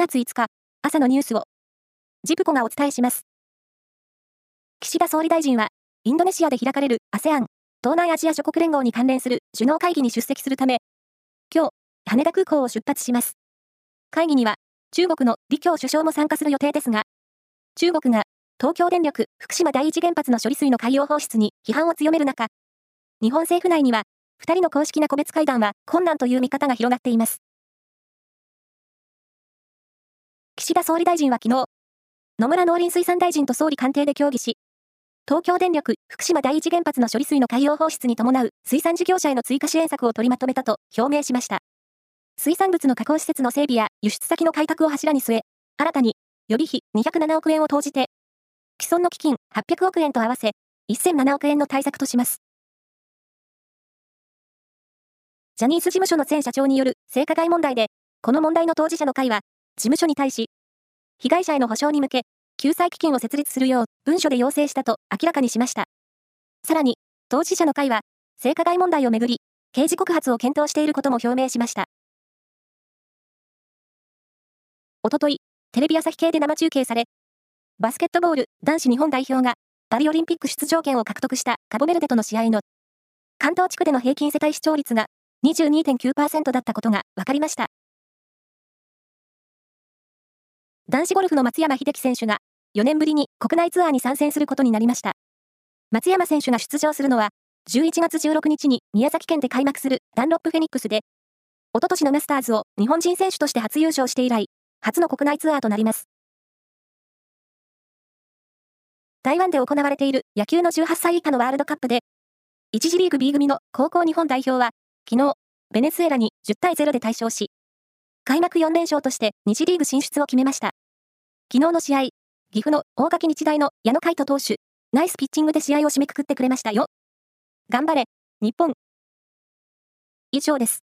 月5日、朝のニュースを、ジプコがお伝えします。岸田総理大臣は、インドネシアで開かれる ASEAN、東南アジア諸国連合に関連する首脳会議に出席するため、今日、羽田空港を出発します。会議には、中国の李強首相も参加する予定ですが、中国が東京電力福島第一原発の処理水の海洋放出に批判を強める中、日本政府内には、2人の公式な個別会談は困難という見方が広がっています。岸田総理大臣は昨日、野村農林水産大臣と総理官邸で協議し、東京電力福島第一原発の処理水の海洋放出に伴う水産事業者への追加支援策を取りまとめたと表明しました。水産物の加工施設の整備や輸出先の開拓を柱に据え、新たに予備費207億円を投じて、既存の基金800億円と合わせ、1007億円の対策とします。ジャニーズ事務所の前社長による性加害問題で、この問題の当事者の会は、事務所に対し、被害者への補償に向け、救済基金を設立するよう文書で要請したと明らかにしました。さらに、当事者の会は、性加害問題をめぐり、刑事告発を検討していることも表明しました。おととい、テレビ朝日系で生中継され、バスケットボール男子日本代表がパリオリンピック出場権を獲得したカボメルデとの試合の関東地区での平均世帯視聴率が22.9%だったことが分かりました。男子ゴルフの松山英樹選手が4年ぶりに国内ツアーに参戦することになりました。松山選手が出場するのは11月16日に宮崎県で開幕するダンロップフェニックスで、おととしのマスターズを日本人選手として初優勝して以来、初の国内ツアーとなります。台湾で行われている野球の18歳以下のワールドカップで、1次リーグ B 組の高校日本代表は、昨日、ベネズエラに10対0で大勝し、開幕4連勝として2次リーグ進出を決めました。昨日の試合、岐阜の大垣日大の矢野海斗投手、ナイスピッチングで試合を締めくくってくれましたよ。頑張れ、日本。以上です。